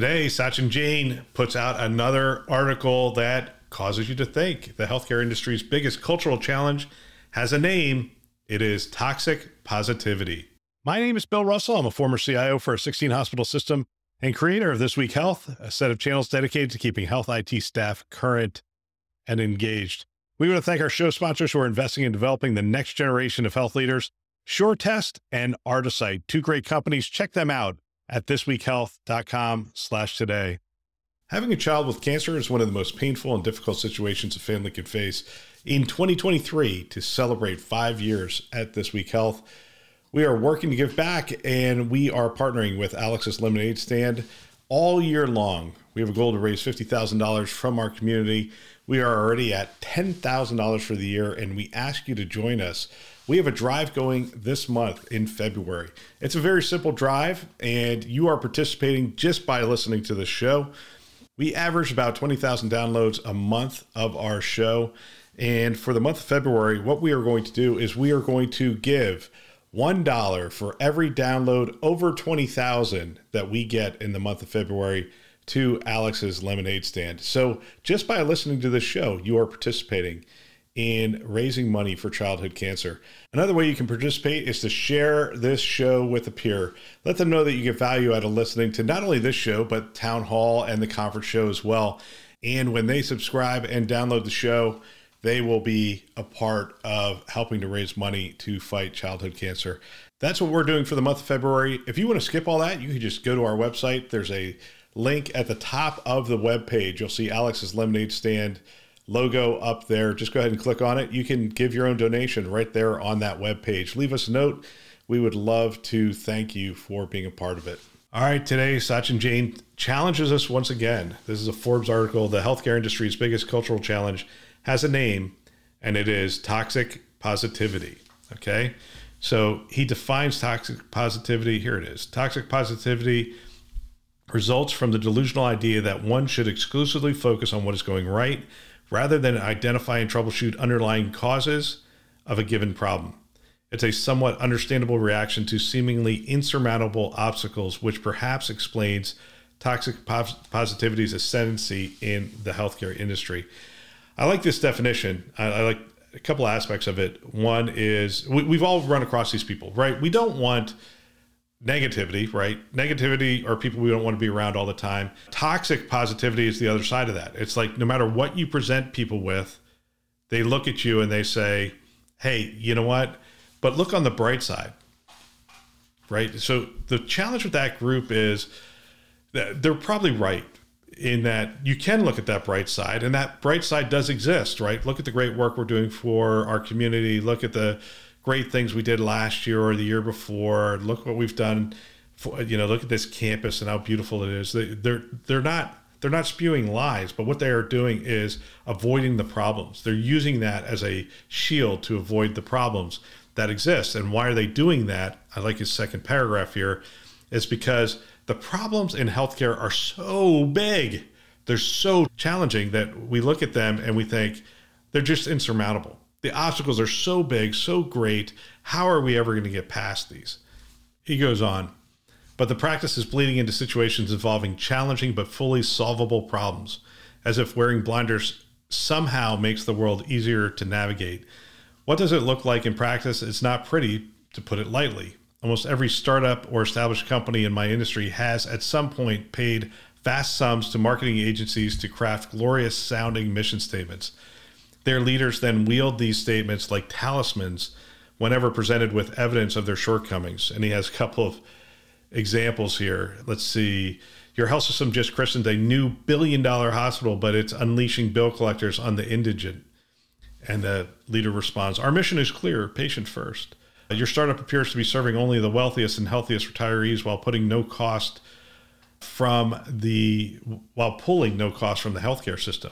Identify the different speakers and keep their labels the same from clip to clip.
Speaker 1: Today, Sachin Jain puts out another article that causes you to think. The healthcare industry's biggest cultural challenge has a name. It is toxic positivity. My name is Bill Russell. I'm a former CIO for a 16 hospital system and creator of This Week Health, a set of channels dedicated to keeping health IT staff current and engaged. We want to thank our show sponsors who are investing in developing the next generation of health leaders, SureTest and Artisight, two great companies. Check them out at thisweekhealth.com slash today. Having a child with cancer is one of the most painful and difficult situations a family can face. In 2023, to celebrate five years at This Week Health, we are working to give back and we are partnering with Alex's Lemonade Stand all year long. We have a goal to raise $50,000 from our community. We are already at $10,000 for the year and we ask you to join us we have a drive going this month in February. It's a very simple drive, and you are participating just by listening to the show. We average about 20,000 downloads a month of our show. And for the month of February, what we are going to do is we are going to give $1 for every download over 20,000 that we get in the month of February to Alex's Lemonade Stand. So just by listening to this show, you are participating in raising money for childhood cancer. Another way you can participate is to share this show with a peer. Let them know that you get value out of listening to not only this show, but Town Hall and the conference show as well. And when they subscribe and download the show, they will be a part of helping to raise money to fight childhood cancer. That's what we're doing for the month of February. If you want to skip all that, you can just go to our website. There's a link at the top of the web page. You'll see Alex's Lemonade Stand logo up there. Just go ahead and click on it. You can give your own donation right there on that web page. Leave us a note. We would love to thank you for being a part of it. All right, today Sachin Jain challenges us once again. This is a Forbes article. The healthcare industry's biggest cultural challenge has a name, and it is toxic positivity. Okay, so he defines toxic positivity. Here it is toxic positivity results from the delusional idea that one should exclusively focus on what is going right rather than identify and troubleshoot underlying causes of a given problem. It's a somewhat understandable reaction to seemingly insurmountable obstacles, which perhaps explains toxic positivity's ascendancy in the healthcare industry. I like this definition. I, I like a couple aspects of it. One is we, we've all run across these people, right? We don't want negativity, right? Negativity are people we don't want to be around all the time. Toxic positivity is the other side of that. It's like no matter what you present people with, they look at you and they say, hey, you know what? But look on the bright side, right? So the challenge with that group is that they're probably right in that you can look at that bright side and that bright side does exist, right? Look at the great work we're doing for our community. Look at the great things we did last year or the year before. Look what we've done. For, you know, look at this campus and how beautiful it is. They, they're they're not they're not spewing lies, but what they are doing is avoiding the problems. They're using that as a shield to avoid the problems that exist. And why are they doing that? I like his second paragraph here, is because the problems in healthcare are so big. They're so challenging that we look at them and we think they're just insurmountable the obstacles are so big, so great. How are we ever going to get past these? He goes on, but the practice is bleeding into situations involving challenging but fully solvable problems, as if wearing blinders somehow makes the world easier to navigate. What does it look like in practice? It's not pretty, to put it lightly. Almost every startup or established company in my industry has at some point paid vast sums to marketing agencies to craft glorious sounding mission statements. Their leaders then wield these statements like talismans whenever presented with evidence of their shortcomings. And he has a couple of examples here. Let's see. Your health system just christened a new billion dollar hospital, but it's unleashing bill collectors on the indigent. And the leader responds Our mission is clear patient first. Your startup appears to be serving only the wealthiest and healthiest retirees while putting no cost from the while pulling no cost from the healthcare system.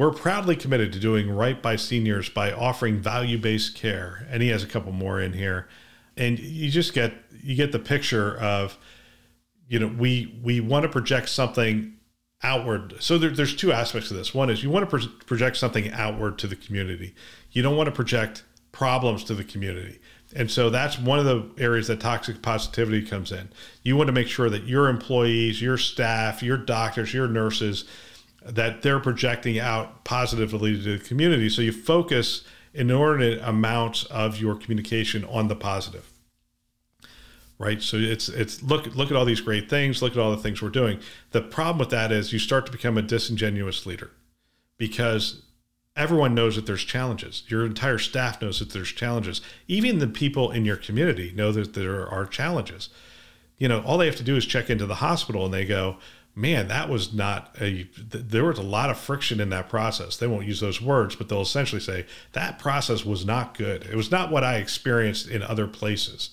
Speaker 1: We're proudly committed to doing right by seniors by offering value-based care. And he has a couple more in here. And you just get you get the picture of you know, we we want to project something outward. So there, there's two aspects of this. One is you want to pro- project something outward to the community. You don't want to project problems to the community. And so that's one of the areas that toxic positivity comes in. You want to make sure that your employees, your staff, your doctors, your nurses, that they're projecting out positively to the community. So you focus inordinate amounts of your communication on the positive. Right. So it's it's look look at all these great things, look at all the things we're doing. The problem with that is you start to become a disingenuous leader because everyone knows that there's challenges. Your entire staff knows that there's challenges. Even the people in your community know that there are challenges. You know, all they have to do is check into the hospital and they go, man, that was not a, there was a lot of friction in that process. They won't use those words, but they'll essentially say, that process was not good. It was not what I experienced in other places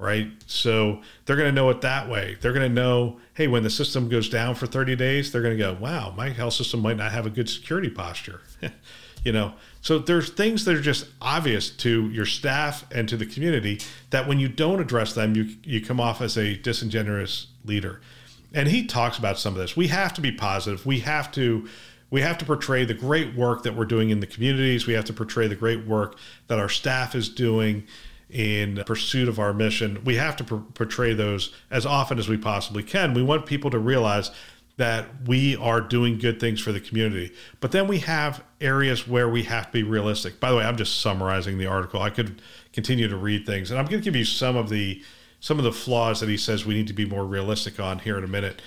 Speaker 1: right? So they're going to know it that way. They're going to know, hey, when the system goes down for 30 days, they're going to go, wow, my health system might not have a good security posture. you know, so there's things that are just obvious to your staff and to the community that when you don't address them, you you come off as a disingenuous leader. And he talks about some of this. We have to be positive. We have to we have to portray the great work that we're doing in the communities. We have to portray the great work that our staff is doing in pursuit of our mission. We have to portray those as often as we possibly can. We want people to realize that we are doing good things for the community. But then we have areas where we have to be realistic. By the way, I'm just summarizing the article. I could continue to read things, and I'm going to give you some of the some of the flaws that he says we need to be more realistic on here in a minute.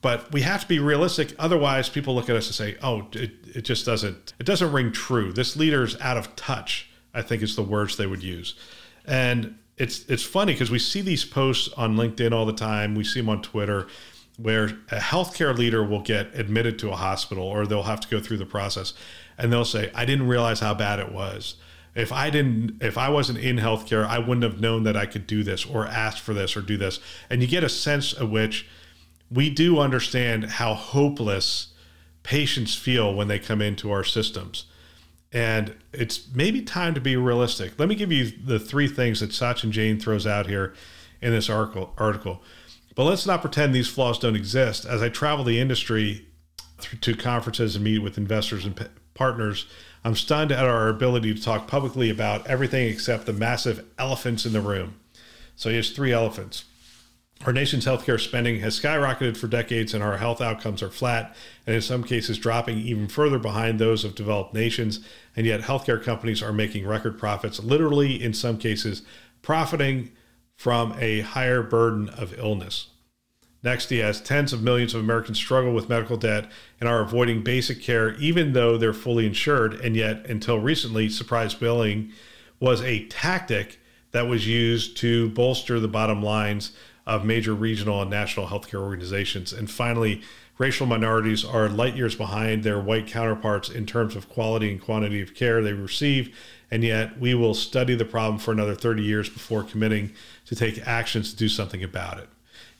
Speaker 1: But we have to be realistic. Otherwise, people look at us and say, "Oh, it, it just doesn't it doesn't ring true. This leader's out of touch." I think is the words they would use. And it's it's funny because we see these posts on LinkedIn all the time. We see them on Twitter where a healthcare leader will get admitted to a hospital or they'll have to go through the process and they'll say, I didn't realize how bad it was. If I didn't, if I wasn't in healthcare, I wouldn't have known that I could do this or ask for this or do this. And you get a sense of which we do understand how hopeless patients feel when they come into our systems. And it's maybe time to be realistic. Let me give you the three things that Sachin Jain throws out here in this article. article. But let's not pretend these flaws don't exist. As I travel the industry to conferences and meet with investors and partners, I'm stunned at our ability to talk publicly about everything except the massive elephants in the room. So he has three elephants. Our nation's healthcare spending has skyrocketed for decades, and our health outcomes are flat, and in some cases, dropping even further behind those of developed nations. And yet, healthcare companies are making record profits, literally, in some cases, profiting from a higher burden of illness. Next, he has tens of millions of Americans struggle with medical debt and are avoiding basic care, even though they're fully insured. And yet, until recently, surprise billing was a tactic that was used to bolster the bottom lines of major regional and national healthcare organizations. And finally, racial minorities are light years behind their white counterparts in terms of quality and quantity of care they receive. And yet, we will study the problem for another 30 years before committing to take actions to do something about it.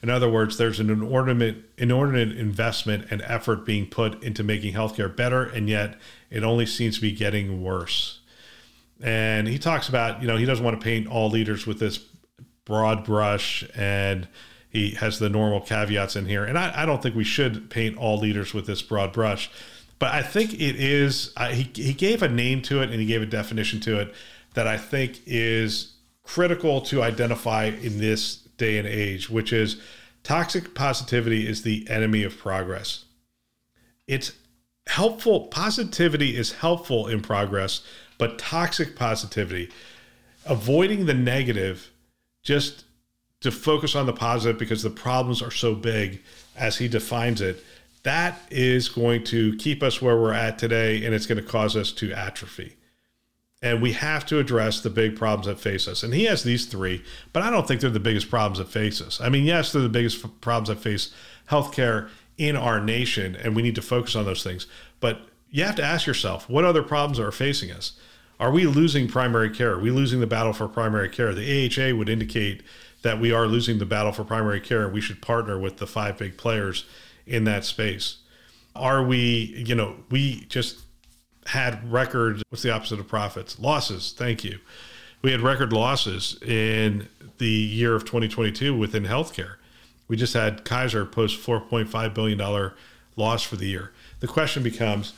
Speaker 1: In other words, there's an inordinate, inordinate investment and effort being put into making healthcare better, and yet it only seems to be getting worse. And he talks about, you know, he doesn't want to paint all leaders with this broad brush and he has the normal caveats in here. And I, I don't think we should paint all leaders with this broad brush, but I think it is, he, he gave a name to it and he gave a definition to it that I think is critical to identify in this day and age, which is toxic positivity is the enemy of progress. It's helpful, positivity is helpful in progress, but toxic positivity, avoiding the negative just to focus on the positive because the problems are so big as he defines it, that is going to keep us where we're at today and it's going to cause us to atrophy. And we have to address the big problems that face us. And he has these three, but I don't think they're the biggest problems that face us. I mean, yes, they're the biggest problems that face healthcare in our nation, and we need to focus on those things. But you have to ask yourself what other problems are facing us? Are we losing primary care? Are we losing the battle for primary care? The AHA would indicate that we are losing the battle for primary care. We should partner with the five big players in that space. Are we, you know, we just had record, what's the opposite of profits? Losses. Thank you. We had record losses in the year of 2022 within healthcare. We just had Kaiser post $4.5 billion loss for the year. The question becomes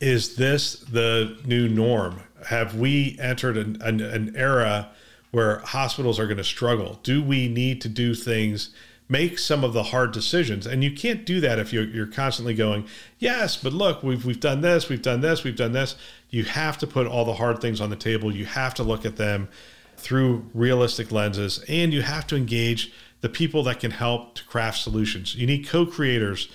Speaker 1: is this the new norm? Have we entered an, an, an era where hospitals are going to struggle? Do we need to do things? Make some of the hard decisions. And you can't do that if you're, you're constantly going, yes, but look, we've, we've done this, we've done this, we've done this. You have to put all the hard things on the table. You have to look at them through realistic lenses and you have to engage the people that can help to craft solutions. You need co creators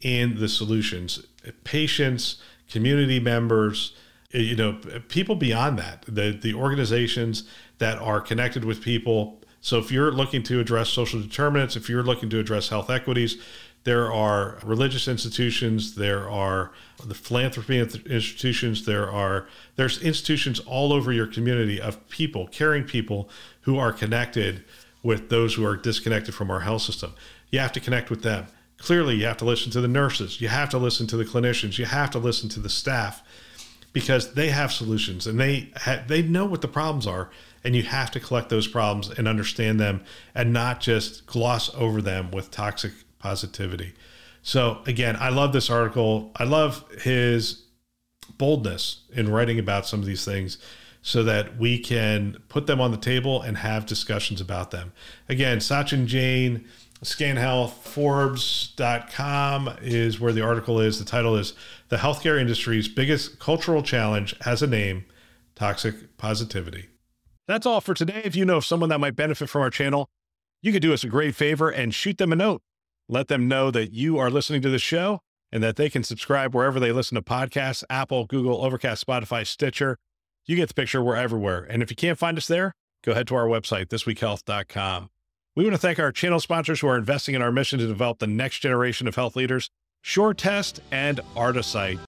Speaker 1: in the solutions, patients, community members, eh, you know, people beyond that, the, the organizations that are connected with people. So if you're looking to address social determinants, if you're looking to address health equities, there are religious institutions, there are the philanthropy institutions, there are there's institutions all over your community of people, caring people who are connected with those who are disconnected from our health system. You have to connect with them. Clearly, you have to listen to the nurses, you have to listen to the clinicians, you have to listen to the staff because they have solutions and they ha- they know what the problems are and you have to collect those problems and understand them and not just gloss over them with toxic positivity. So again, I love this article. I love his boldness in writing about some of these things so that we can put them on the table and have discussions about them. Again, Sachin Jain, ScanHealth, Forbes.com is where the article is. The title is The Healthcare Industry's Biggest Cultural Challenge Has a Name Toxic Positivity. That's all for today. If you know of someone that might benefit from our channel, you could do us a great favor and shoot them a note. Let them know that you are listening to the show and that they can subscribe wherever they listen to podcasts Apple, Google, Overcast, Spotify, Stitcher. You get the picture. We're everywhere. And if you can't find us there, go ahead to our website, thisweekhealth.com. We want to thank our channel sponsors who are investing in our mission to develop the next generation of health leaders, SureTest and Artisight.